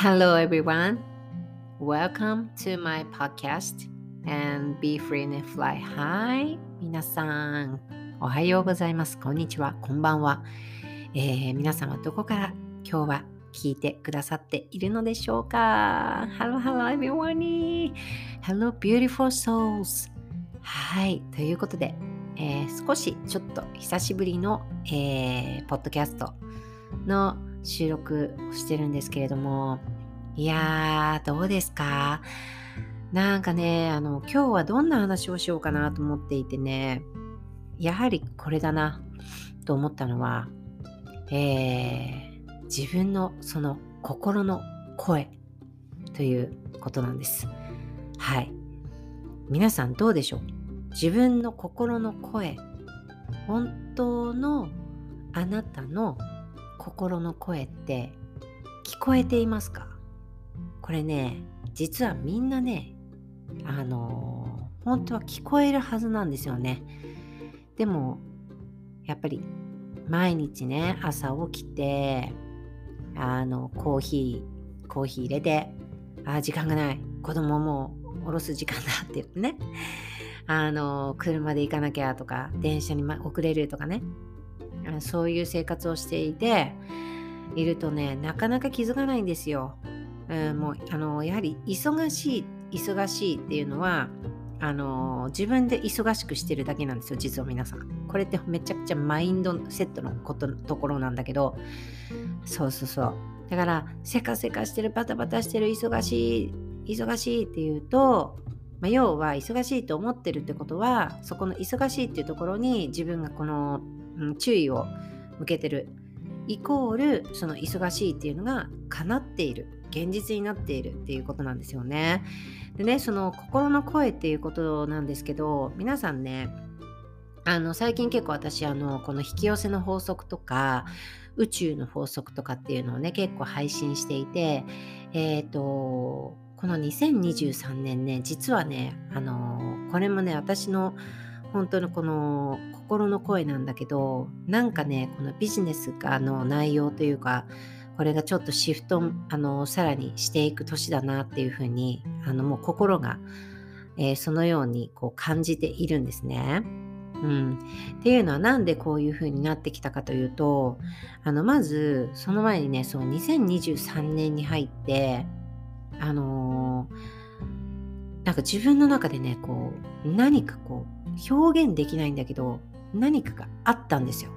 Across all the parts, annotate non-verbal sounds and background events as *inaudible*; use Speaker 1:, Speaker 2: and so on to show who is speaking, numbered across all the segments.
Speaker 1: Hello, everyone. Welcome to my podcast and be free and fly high. 皆さん、おはようございます。こんにちは。こんばんは。えー、皆様、どこから今日は聞いてくださっているのでしょうか ?Hello, hello, everyone! Hello, beautiful souls! はい。ということで、えー、少しちょっと久しぶりの、えー、ポッドキャストの収録をしてるんですけれども、いやー、どうですか？なんかね、あの、今日はどんな話をしようかなと思っていてね、やはりこれだなと思ったのは、えー、自分のその心の声ということなんです。はい。皆さんどうでしょう？自分の心の声、本当のあなたの心の声って聞こえていますか？これね実はみんなねあの本当は聞こえるはずなんですよね。でもやっぱり毎日ね朝起きてあのコーヒーコーヒー入れてあ時間がない子供もう降ろす時間だって言ってね。あの車で行かなきゃとか電車に遅れるとかね。そういう生活をしていているとねなかなか気づかないんですよ。うん、もうあのやはり忙しい忙しいっていうのはあの自分で忙しくしてるだけなんですよ実は皆さん。これってめちゃくちゃマインドセットのことところなんだけどそうそうそうだからせかせかしてるバタバタしてる忙しい忙しいっていうと、まあ、要は忙しいと思ってるってことはそこの忙しいっていうところに自分がこの注意を向けてるイコールその忙しいっていうのが叶っている現実になっているっていうことなんですよね。でねその心の声っていうことなんですけど皆さんねあの最近結構私あのこの引き寄せの法則とか宇宙の法則とかっていうのをね結構配信していてえっ、ー、とこの2023年ね実はねあのこれもね私の本当のこの心の声なんだけどなんかねこのビジネスがの内容というかこれがちょっとシフトあのさらにしていく年だなっていうふうにあのもう心が、えー、そのようにこう感じているんですね。うん、っていうのはなんでこういう風になってきたかというとあのまずその前にねそう2023年に入ってあのー、なんか自分の中でねこう何かこう表現できないんだけど何かがあったんですよ。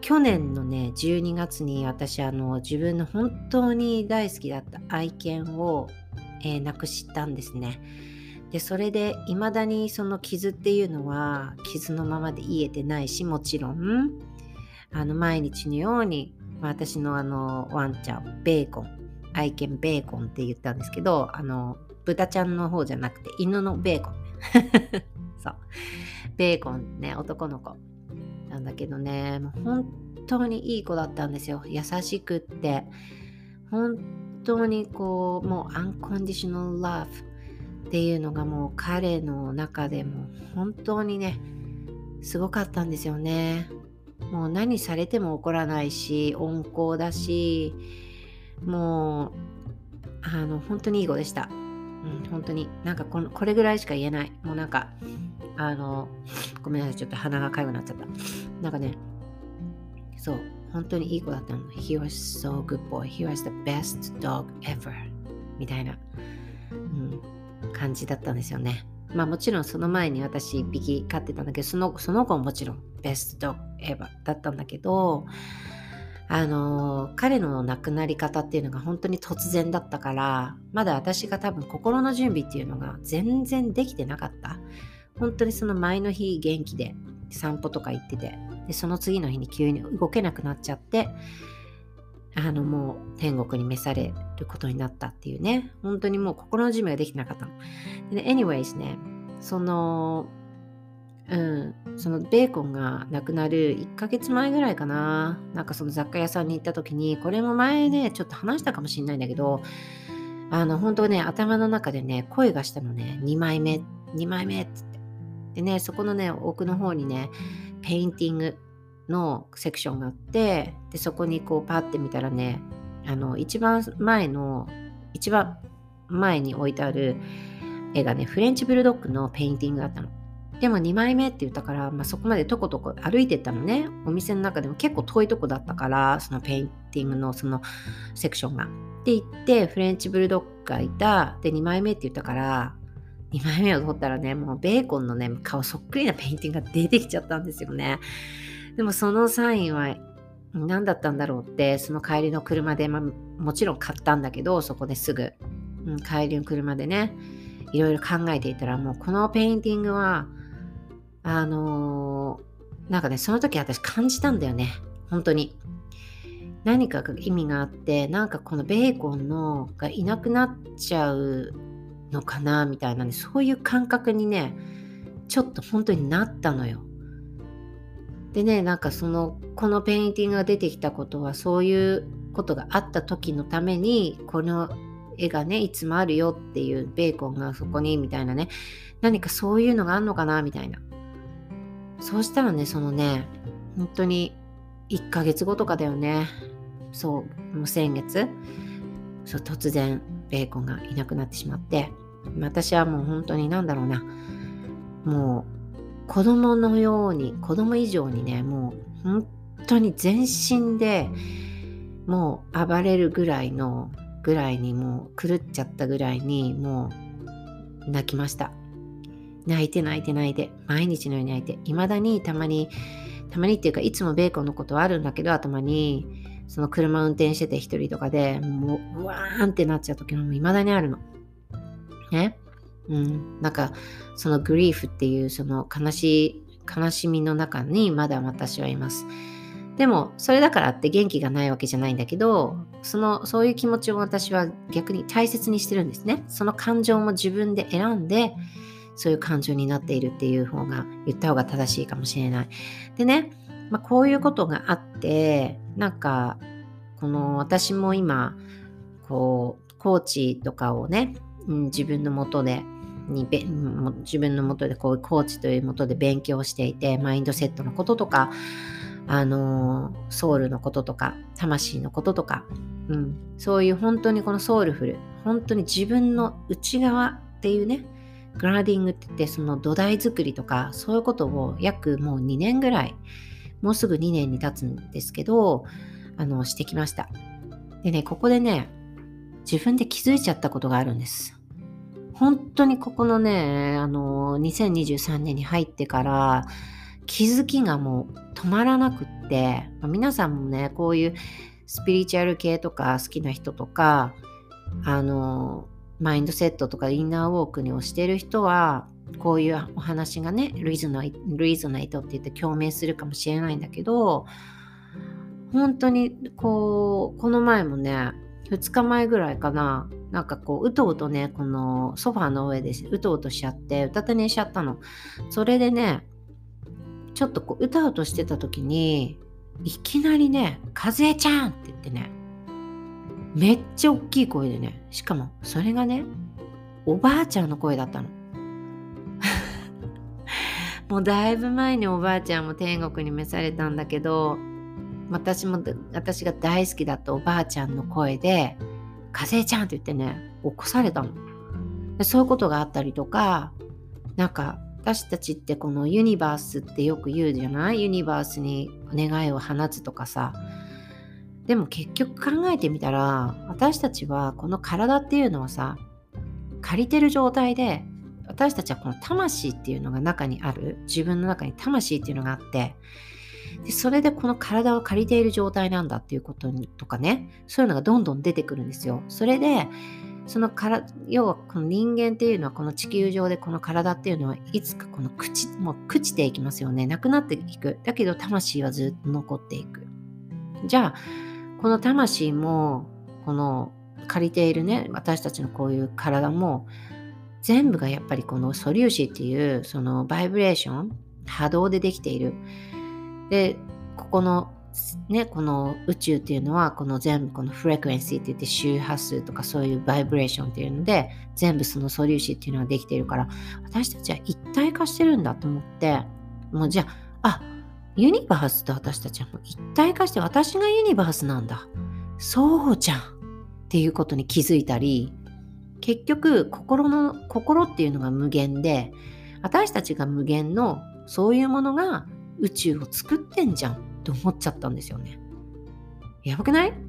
Speaker 1: 去年のね12月に私あの自分の本当に大好きだった愛犬を、えー、亡くしたんですね。でそれで未だにその傷っていうのは傷のままで癒えてないしもちろんあの毎日のように私のあのワンちゃんベーコン愛犬ベーコンって言ったんですけどあの豚ちゃんの方じゃなくて犬のベーコン *laughs* そう。ベーコンね、男の子。なんだけどね、もう本当にいい子だったんですよ。優しくって。本当にこう、もうアンコンディショナルラブっていうのがもう彼の中でも本当にね、すごかったんですよね。もう何されても怒らないし、温厚だし、もう、あの、本当にいい子でした。うん、本当になんかこのこれぐらいしか言えない。もうなんか、あの、ごめんなさい、ちょっと鼻がかゆくなっちゃった。なんかね、そう、本当にいい子だったの。He was so good boy. He was the best dog ever. みたいな、うん、感じだったんですよね。まあもちろんその前に私1匹飼ってたんだけど、そのその子ももちろん best dog ever だったんだけど、あの彼の亡くなり方っていうのが本当に突然だったからまだ私が多分心の準備っていうのが全然できてなかった。本当にその前の日元気で散歩とか行っててでその次の日に急に動けなくなっちゃってあのもう天国に召されることになったっていうね。本当にもう心の準備ができてなかったの。で、anyways ねそのうん、そのベーコンがなくなる1ヶ月前ぐらいかな。なんかその雑貨屋さんに行った時にこれも前ねちょっと話したかもしれないんだけどあの本当ね頭の中でね声がしたのね。2枚目。2枚目っつって。でねそこのね奥の方にねペインティングのセクションがあってでそこにこうパッて見たらねあの一番前の一番前に置いてある絵がねフレンチブルドッグのペインティングだったの。でも2枚目って言ったから、まあ、そこまでとことこ歩いてったのねお店の中でも結構遠いとこだったからそのペインティングのそのセクションが。って言ってフレンチブルドッグがいたで2枚目って言ったから2枚目を取ったらねもうベーコンのね顔そっくりなペインティングが出てきちゃったんですよね。でもそのサインは何だったんだろうってその帰りの車で、まあ、もちろん買ったんだけどそこですぐ、うん、帰りの車でねいろいろ考えていたらもうこのペインティングはあのー、なんかねその時私感じたんだよね。本当に。何かが意味があってなんかこのベーコンのがいなくなっちゃうのかなみたいなねそういう感覚にねちょっと本当になったのよ。でねなんかそのこのペインティングが出てきたことはそういうことがあった時のためにこの絵がねいつもあるよっていうベーコンがそこにみたいなね。何かそういうのがあるのかなみたいな。そうしたらねそのね本当に1ヶ月後とかだよね。そうもう先月。そう突然ベーコンがいなくなってしまって。私はもう本当に何だろうな。もう子供のように子供以上にねもう本当に全身でもう暴れるぐらいのぐらいにもう狂っちゃったぐらいにもう泣きました。泣いて泣いて泣いて毎日のように泣いていまだにたまにたまにっていうかいつもベーコンのことはあるんだけど頭にその車運転してて一人とかでもううわーんってなっちゃう時もいまだにあるのねうん、なんかそのグリーフっていうその悲しい悲しみの中にまだ私はいます。でもそれだからって元気がないわけじゃないんだけどそのそういう気持ちを私は逆に大切にしてるんですね。その感情も自分で選んでそういう感情になっているっていう方が言った方が正しいかもしれない。でね、まあ、こういうことがあってなんかこの私も今こうコーチとかをね、うん、自分のもとでにべ自分のもとでこういうコーチというもとで勉強していてマインドセットのこととかあのソウルのこととか魂のこととか、うん、そういう本当にこのソウルフル本当に自分の内側っていうねグラディングって言ってその土台作りとかそういうことを約もう2年ぐらいもうすぐ2年に経つんですけどあのしてきました。でねここでね自分で気づいちゃったことがあるんです。本当にここのね、あの、2023年に入ってから気づきがもう止まらなくって、まあ、皆さんもね、こういうスピリチュアル系とか好きな人とか、あの、マインドセットとかインナーウォークにをしてる人は、こういうお話がね、ルイズの、ルイズナイトって言って共鳴するかもしれないんだけど、本当にこう、この前もね、2日前ぐらいかな、なんかこう、うとうとね、このソファーの上でうとうとしちゃって、うたた寝しちゃったの。それでね、ちょっとこう、うたうとしてた時に、いきなりね、和江ちゃんって言ってね、めっちゃ大きい声でね、しかもそれがね、おばあちゃんの声だったの。*laughs* もうだいぶ前におばあちゃんも天国に召されたんだけど、私も私が大好きだったおばあちゃんの声で「火星ちゃん」って言ってね起こされたの。でそういうことがあったりとかなんか私たちってこのユニバースってよく言うじゃない？ユニバースに願いを放つとかさでも結局考えてみたら私たちはこの体っていうのはさ借りてる状態で私たちはこの魂っていうのが中にある。自分の中に魂っていうのがあって。でそれでこの体を借りている状態なんだっていうことにとかね。そういうのがどんどん出てくるんですよ。それでそのから要はこの人間っていうのはこの地球上でこの体っていうのはいつかこの朽ちもう朽ちていきますよね。なくなっていく。だけど魂はずっと残っていく。じゃあこの魂もこの借りているね私たちのこういう体も全部がやっぱりこの素粒子っていうそのバイブレーション波動でできている。でここのね、この宇宙っていうのはこの全部このフレクエンシーって言って周波数とかそういうバイブレーションっていうので全部その素粒子っていうのができているから私たちは一体化してるんだと思ってもうじゃああユニバースと私たちは一体化して私がユニバースなんだそうじゃんっていうことに気づいたり結局心の心っていうのが無限で私たちが無限のそういうものが宇宙を作ってんじゃんって思っちゃったんですよね。やばくない？*laughs*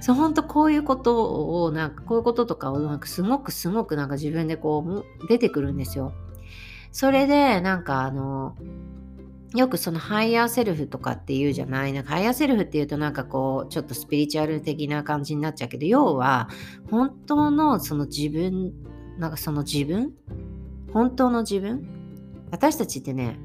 Speaker 1: そう本当こういうことをなんかこういうこととかをなんかすごくすごくなんか自分でこう出てくるんですよ。それでなんかあのよくその higher self とかっていうじゃない？なんか higher self っていうとなんかこうちょっとスピリチュアル的な感じになっちゃうけど要は本当のその自分なんかその自分？本当の自分？私たちってね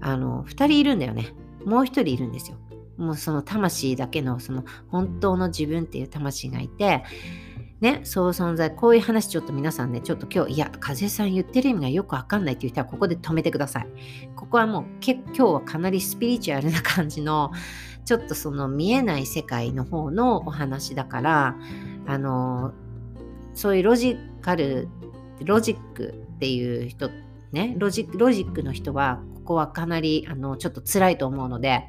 Speaker 1: あの2人いるんだよね。もう1人いるんですよ。もうその魂だけのその本当の自分っていう魂がいてね、そう存在、こういう話ちょっと皆さんね、ちょっと今日、いや、風さん言ってる意味がよくわかんないっていう人はここで止めてください。ここはもう、今日はかなりスピリチュアルな感じの、ちょっとその見えない世界の方のお話だから、あの、そういうロジカル、ロジックっていう人、ね、ロジロジックの人は、ここはかなり、あの、ちょっと辛いと思うので、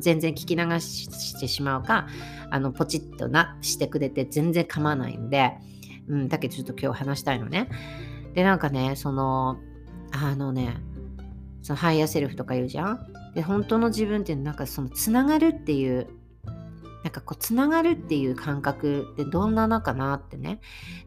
Speaker 1: 全然聞き流してしまうかあのポチッとなしてくれて全然構わないんで、うん、だけどちょっと今日話したいのね。でなんかねそのあのねその higher self とか言うじゃん？で本当の自分ってなんかそのつながるっていうなんかこうつながるっていう感覚ってどんなのかなってね。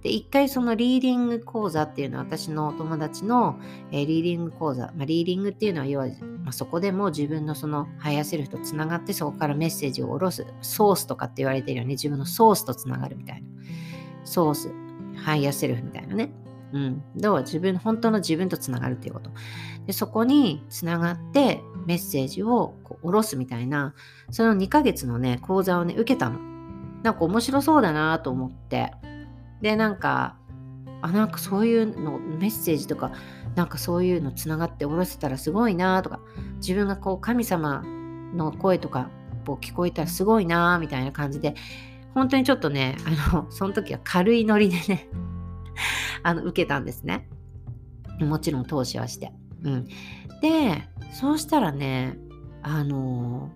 Speaker 1: で一回そのリーディング講座っていうのは私のお友達の、えー、リーディング講座、まあ、リーディングっていうのは要は、まあ、そこでも自分のその higher self とつながってそこからメッセージを下ろす。ソースとかって言われてるよね。自分のソースとつながるみたいな。ソース higher self みたいなね。うん、どう自分本当の自分とつながるっていうこと。でそこにつながってメッセージをこう下ろすみたいなその2ヶ月のね講座をね受けたの。なんか面白そうだなと思って。でなんかあなんかそういうのメッセージとかなんかそういうのつながって下ろせたらすごいなとか自分がこう神様の声とかこう聞こえたらすごいなみたいな感じで本当にちょっとねあのその時は軽いノリでね *laughs* あの受けたんですね。もちろん投資はして。うん、でそうしたらねあの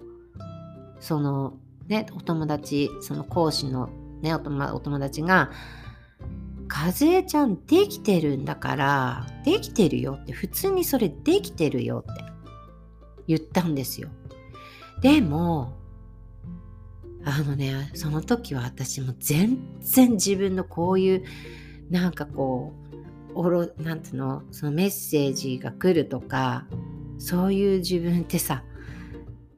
Speaker 1: そのねお友達その講師のねお友お友達が「和江ちゃんできてるんだからできてるよ」って普通にそれできてるよって言ったんですよ。でもあのねその時は私も全然自分のこういうなんかこうおろなんていうの？そのメッセージが来るとかそういう自分ってさ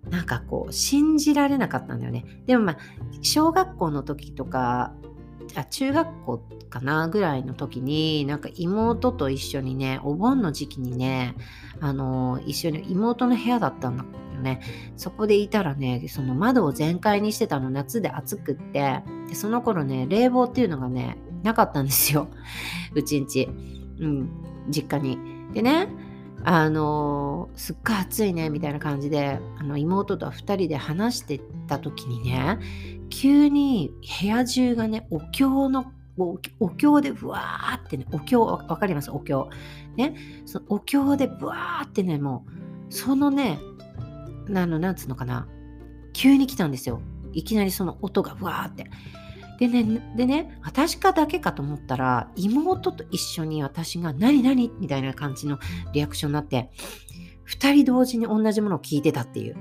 Speaker 1: なんかこう信じられなかったんだよね。でもまあ小学校の時とかあ中学校かな？ぐらいの時になんか妹と一緒にねお盆の時期にねあの一緒に妹の部屋だったんだよね。そこでいたらねその窓を全開にしてたの夏で暑くって。でその頃ね冷房っていうのがねなかったんですよ。*laughs* うちんち。うん、実家に。でね、あのすっごい暑いねみたいな感じであの妹と2人で話してた時にね急に部屋中がねお経のお経でブワーってねお経わかります？お経ねそのお経でブワーってねもうそのねあのなんつうのかな急に来たんですよいきなりその音がブワーってでね、でね、私かだけかと思ったら、妹と一緒に私が何何みたいな感じのリアクションになって、二人同時に同じものを聞いてたっていう。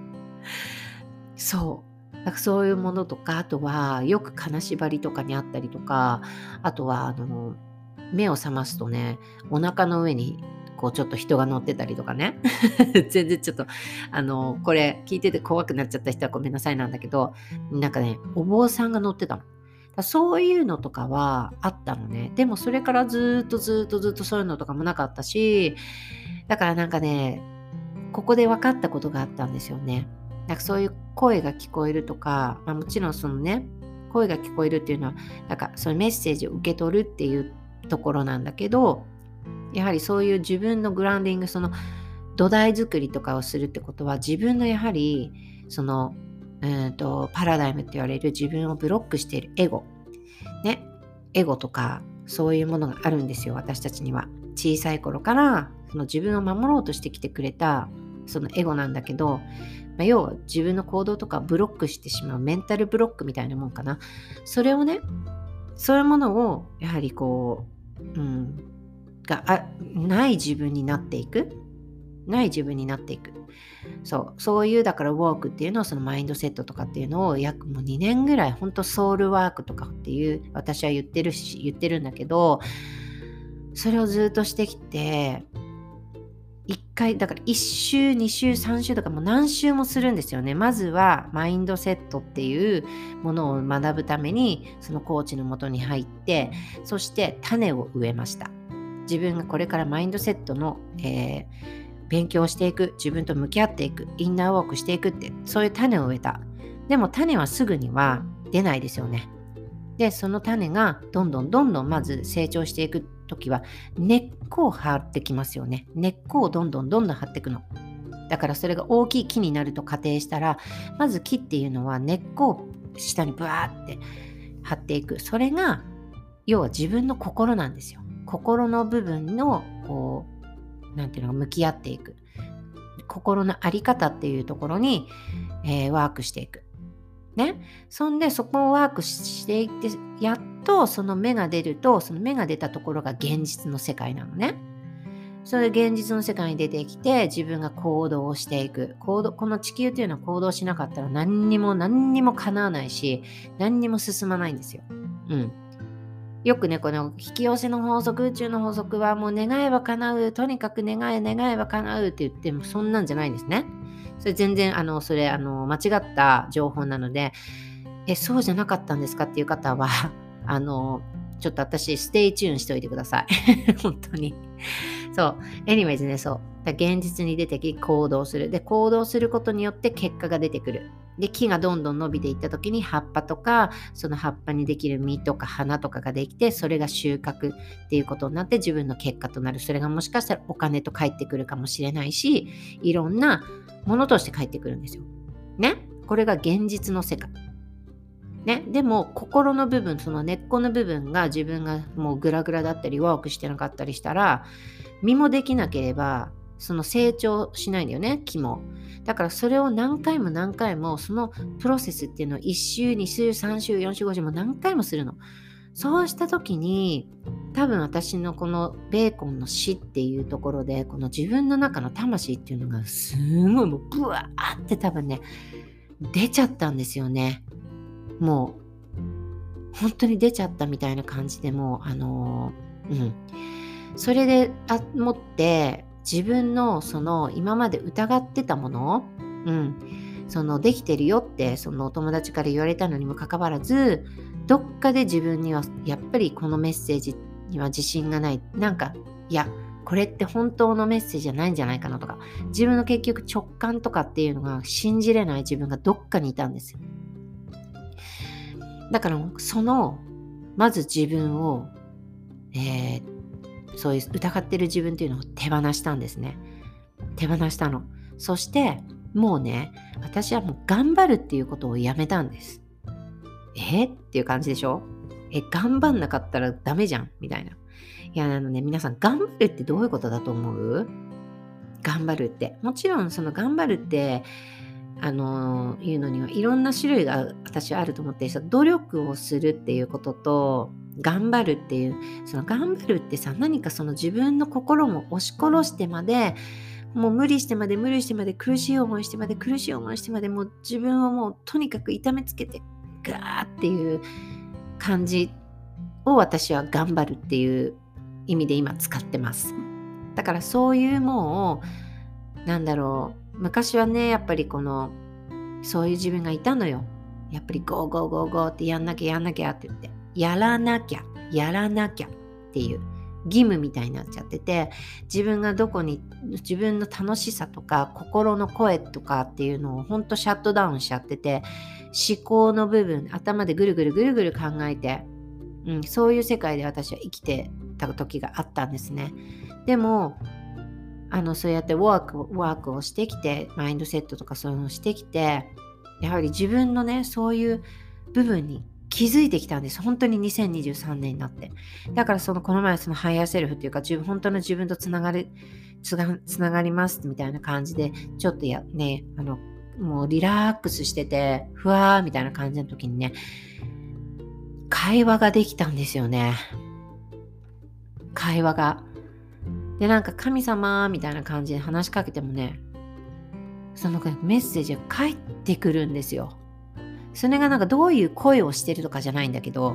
Speaker 1: *laughs* そう。だかそういうものとか、あとはよく金縛りとかにあったりとか、あとはあの目を覚ますとね、お腹の上にこうちょっと人が乗ってたりとかね *laughs* 全然ちょっとあのこれ聞いてて怖くなっちゃった人はごめんなさいなんだけどなんかねお坊さんが乗ってたの。そういうのとかはあったのね。でもそれからずっとずっとずっとそういうのとかもなかったし、だからなんかね、ここで分かったことがあったんですよね。なんかそういう声が聞こえるとか、まあ、もちろんそのね、声が聞こえるっていうのは、なんかそういうメッセージを受け取るっていうところなんだけど、やはりそういう自分のグラウンディングその土台作りとかをするってことは自分のやはりそのうんとパラダイムって言われる自分をブロックしているエゴ。ね。エゴとかそういうものがあるんですよ私たちには。小さい頃からその自分を守ろうとしてきてくれたそのエゴなんだけど、まあ、要は自分の行動とかブロックしてしまうメンタルブロックみたいなもんかな。それをねそういうものをやはりこう、うん、があない自分になっていく？ない自分になっていく。そう。そういうだからワークっていうのをそのマインドセットとかっていうのを約もう2年ぐらい本当ソウルワークとかっていう私は言ってるし言ってるんだけどそれをずっとしてきて1回だから1週2週3週とかもう何週もするんですよね。まずはマインドセットっていうものを学ぶためにそのコーチのもとに入ってそして種を植えました。自分がこれからマインドセットの、えー、勉強していく自分と向き合っていくインナーウォークしていくってそういう種を植えたでも種はすぐには出ないですよねでその種がどんどんどんどんまず成長していく時は根っこを張ってきますよね。根っこをどんどんどんどん張っていくの。だからそれが大きい木になると仮定したら、まず木っていうのは根っこを下にブワーって張っていく。それが、要は自分の心なんですよ。心の部分の、こう、なんていうの向き合っていく。心の在り方っていうところに、えー、ワークしていく。ね。そんでそこをワークしていってやっとその芽が出るとその芽が出たところが現実の世界なのね。それで現実の世界に出てきて自分が行動をしていく行動この地球っていうのは行動しなかったら何にも何にも叶わないし何にも進まないんですよ。うん。よくね、この引き寄せの法則、宇宙の法則はもう願えば叶う、とにかく願え、願えば叶うって言ってもそんなんじゃないんですね。それ全然、あの、それ、あの、間違った情報なので、え、そうじゃなかったんですかっていう方は、*laughs* あの、ちょっと私、 stay tune しておいてください。*laughs* 本当に。そう。anyways ね、そう。現実に出てき行動する。で、行動することによって結果が出てくる。で、木がどんどん伸びていった時に葉っぱとか、その葉っぱにできる実とか花とかができて、それが収穫っていうことになって自分の結果となる。それがもしかしたらお金と返ってくるかもしれないし、いろんなものとして返ってくるんですよ。ね？これが現実の世界。ね、でも心の部分その根っこの部分が自分がもうグラグラだったりワークしてなかったりしたら身もできなければその成長しないんだよね木も。だからそれを何回も何回もそのプロセスっていうのを1週2週3週4週5週も何回もするの。そうした時に多分私のこのベーコンの死っていうところでこの自分の中の魂っていうのがすごいもうブワーって多分ね出ちゃったんですよね。もう本当に出ちゃったみたいな感じでもうあのうん。それであ持って自分のその今まで疑ってたものうんそのできてるよってそのお友達から言われたのにもかかわらずどっかで自分にはやっぱりこのメッセージには自信がない。なんかいやこれって本当のメッセージじゃないんじゃないかなとか自分の結局直感とかっていうのが信じれない自分がどっかにいたんですよ。だからそのまず自分を、えー、そういう疑ってる自分っていうのを手放したんですね。手放したの。そしてもうね私はもう頑張るっていうことをやめたんです。えっていう感じでしょ？え頑張んなかったらダメじゃん？みたいな。いやあのね皆さん頑張るってどういうことだと思う？頑張るって。もちろんその頑張るってあのいうのにはいろんな種類が私はあると思って努力をするっていうことと頑張るっていうその頑張るってさ何かその自分の心も押し殺してまでもう無理してまで無理してまで苦しい思いしてまで苦しい思いしてまでもう自分をもうとにかく痛めつけてガーっていう感じを私は頑張るっていう意味で今使ってます。だからそういうもうなんだろう昔はねやっぱりこのそういう自分がいたのよ。やっぱり go go go go ってやんなきゃやんなきゃって言って。やらなきゃやらなきゃっていう義務みたいになっちゃってて自分がどこに自分の楽しさとか心の声とかっていうのをほんとシャットダウンしちゃってて思考の部分頭でぐるぐるぐるぐる考えて、うん、そういう世界で私は生きてた時があったんですね。でもあのそうやってワークワークをしてきてマインドセットとかそういうのをしてきてやはり自分のねそういう部分に気づいてきたんです。本当に2023年になって。だからそのこの前そのハイヤーセルフっていうか自分本当の自分とつながるつながりますみたいな感じでちょっとやねあのもうリラックスしててふわーみたいな感じの時にね会話ができたんですよね。会話が。でなんか神様みたいな感じで話しかけてもねそのメッセージが返ってくるんですよ。それがなんかどういう声をしてるとかじゃないんだけど、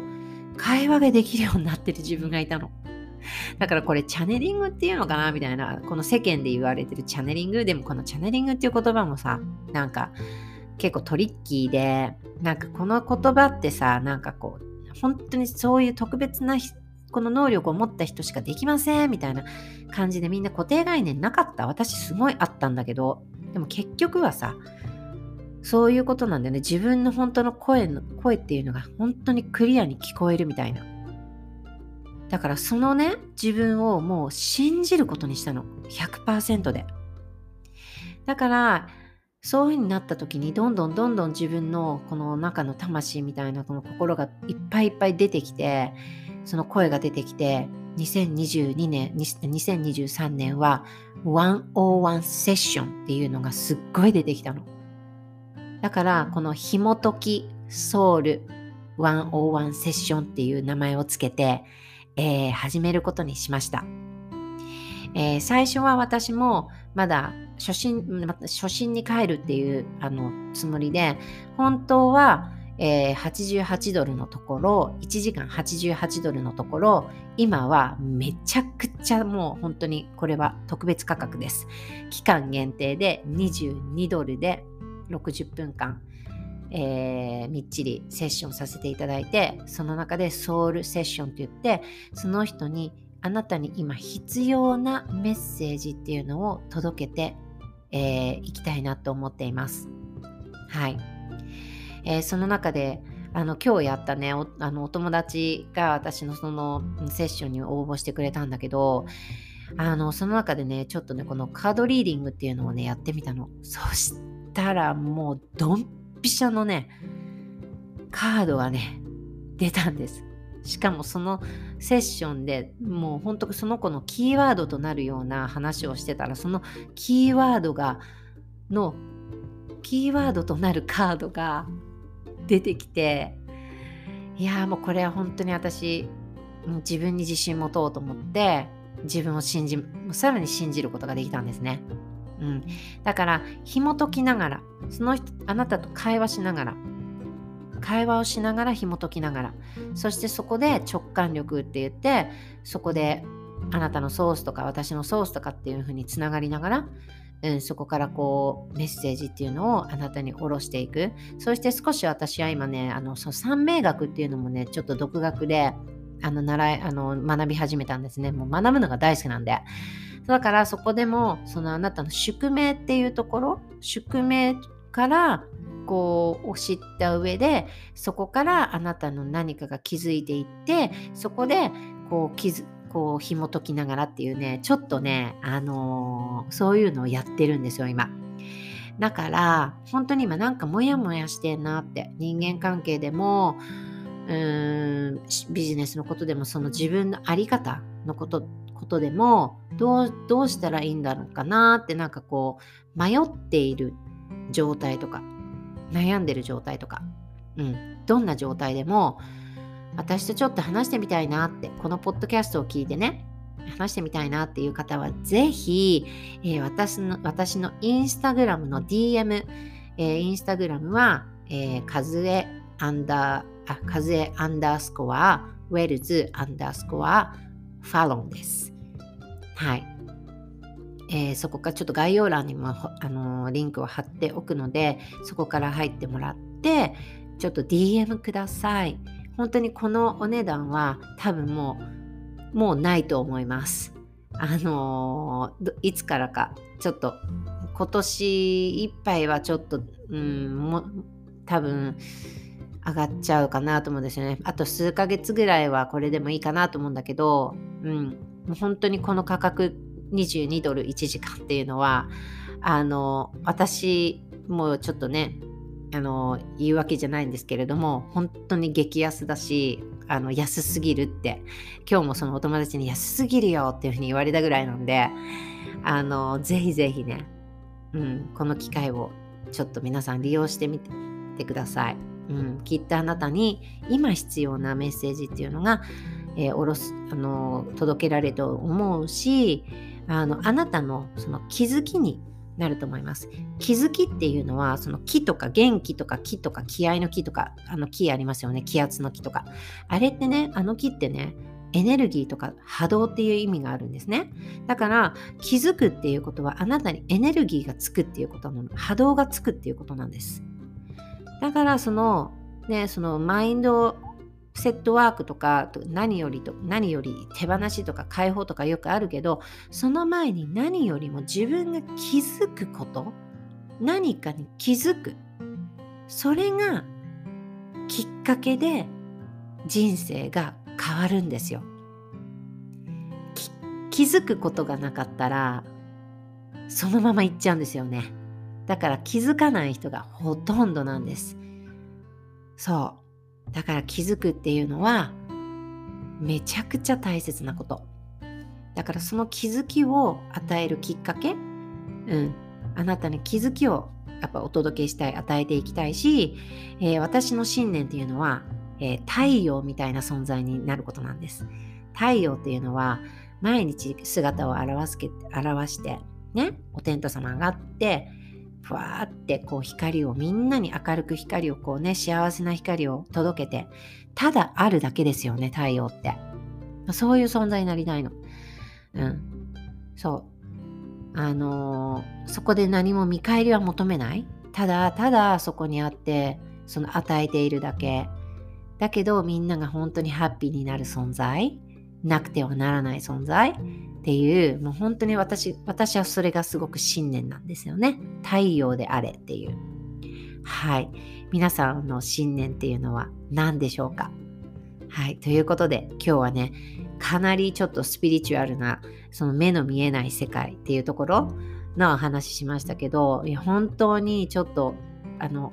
Speaker 1: 会話ができるようになってる自分がいたの。だからこれチャネリングっていうのかなみたいな、この世間で言われてるチャネリング、でもこのチャネリングっていう言葉もさ、なんか結構トリッキーで、なんかこの言葉ってさ、なんかこう、本当にそういう特別なこの能力を持った人しかできませんみたいな感じでみんな固定概念なかった。私すごいあったんだけど、でも結局はさ、そういうことなんだよね。自分の本当の声の、声っていうのが本当にクリアに聞こえるみたいな。だからそのね、自分をもう信じることにしたの。100%で。だから、そういう風になった時にどんどんどんどん自分のこの中の魂みたいなこの心がいっぱいいっぱい出てきてその声が出てきて2022年2023年は101セッションっていうのがすっごい出てきたの。だからこの紐解きソウル101セッションっていう名前をつけて、えー、始めることにしました。えー、最初は私もまだ初心初心に帰るっていうあのつもりで本当は、えー、88ドルのところ1時間88ドルのところ今はめちゃくちゃもう本当にこれは特別価格です期間限定で22ドルで60分間、えー、みっちりセッションさせていただいてその中でソウルセッションといってその人にあなたに今必要なメッセージっていうのを届けてい、えー、きたいなと思っています。はい。えー、その中であの今日やったねおあのお友達が私のそのセッションに応募してくれたんだけどあのその中でねちょっとねこのカードリーディングっていうのをねやってみたのそしたらもうドンピシャのね、カードがね、出たんです。しかもそのセッションでもう本当その子のキーワードとなるような話をしてたらそのキーワードがのキーワードとなるカードが出てきていやもうこれは本当に私自分に自信持とうと思って自分を信じさらに信じることができたんですね。うん、だから紐解きながらその人あなたと会話しながら会話をしながら紐解きながらそしてそこで直感力って言ってそこであなたのソースとか私のソースとかっていう風につながりながら、うん、そこからこうメッセージっていうのをあなたに下ろしていく。そして少し私は今ねあのその三名学っていうのもねちょっと独学であの習いあの学び始めたんですね。もう学ぶのが大好きなんで。だからそこでもそのあなたの宿命っていうところ宿命からこう知った上でそこからあなたの何かが気づいていってそこでこう気づこう紐解きながらっていうねちょっとねあのー、そういうのをやってるんですよ今。だから本当に今なんかモヤモヤしてんなって人間関係でもうーんビジネスのことでもその自分の在り方のことことでもどうどうしたらいいんだろうかなってなんかこう迷っている状態とか悩んでる状態とか、うん、どんな状態でも私とちょっと話してみたいなってこのポッドキャストを聞いてね話してみたいなっていう方はぜひ、えー、私の私のインスタグラムの DM、えー、インスタグラムは、えー、カズエアンダーあカズエアンダースコアウェルズアンダースコアファロンです。はい。えー、そこからちょっと概要欄にも、あのー、リンクを貼っておくので、そこから入ってもらって、ちょっと DM ください。本当にこのお値段は多分もう、もうないと思います。あのー、いつからか、ちょっと今年いっぱいはちょっと、うん、も多分上がっちゃうかなと思うんですよね。あと数ヶ月ぐらいはこれでもいいかなと思うんだけど、うん、もう本当にこの価格22ドル1時間っていうのはあの私もうちょっとねあの言うわけじゃないんですけれども本当に激安だしあの安すぎるって今日もそのお友達に安すぎるよっていうふうに言われたぐらいなんであのぜひぜひね、うん、この機会をちょっと皆さん利用してみてください。うん、きっとあなたに今必要なメッセージっていうのが、えー、おろすあの届けられると思うしあのあなたのその気づきになると思います。気づきっていうのは、その木とか元気とか木とか気合の木とか、あの木ありますよね。気圧の木とか。あれってね、あの木ってね、エネルギーとか波動っていう意味があるんですね。だから気づくっていうことはあなたにエネルギーがつくっていうことなの。波動がつくっていうことなんです。だからそのね、そのマインドセットワークとか何よりと何より手放しとか解放とかよくあるけどその前に何よりも自分が気づくこと何かに気づく。それがきっかけで人生が変わるんですよ。気づくことがなかったらそのままいっちゃうんですよね。だから気づかない人がほとんどなんです。そう。だから気づくっていうのはめちゃくちゃ大切なこと。だからその気づきを与えるきっかけ、うん、あなたに気づきをやっぱお届けしたい、与えていきたいし、えー、私の信念っていうのは、えー、太陽みたいな存在になることなんです。太陽っていうのは毎日姿を表すけ表して、ね、お天道様上がって、ふわーってこう光をみんなに明るく光をこうね幸せな光を届けてただあるだけですよね太陽って。そういう存在になりたいの。うん。そう。あのー、そこで何も見返りは求めない。ただただそこにあってその与えているだけ。だけどみんなが本当にハッピーになる存在。なくてはならない存在。っていう、もう本当に私、私はそれがすごく信念なんですよね。太陽であれっていう。はい。皆さんの信念っていうのは何でしょうか？はい。ということで、今日はね、かなりちょっとスピリチュアルな、その目の見えない世界っていうところのお話ししましたけど、いや本当にちょっと、あの、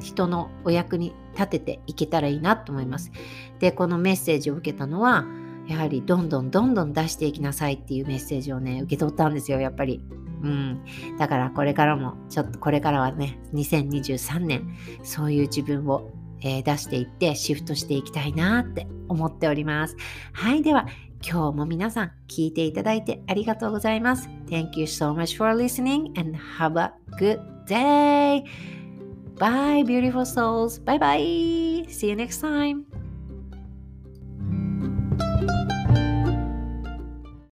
Speaker 1: 人のお役に立てていけたらいいなと思います。で、このメッセージを受けたのは、やはりどんどんどんどん出していきなさいっていうメッセージをね、受け取ったんですよ、やっぱり。うん。だからこれからも、ちょっとこれからはね、2023年、そういう自分を、えー、出していってシフトしていきたいなって思っております。はい、では、今日も皆さん聞いていただいてありがとうございます。Thank you so much for listening and have a good day! Bye, beautiful souls. Bye bye. See you next time.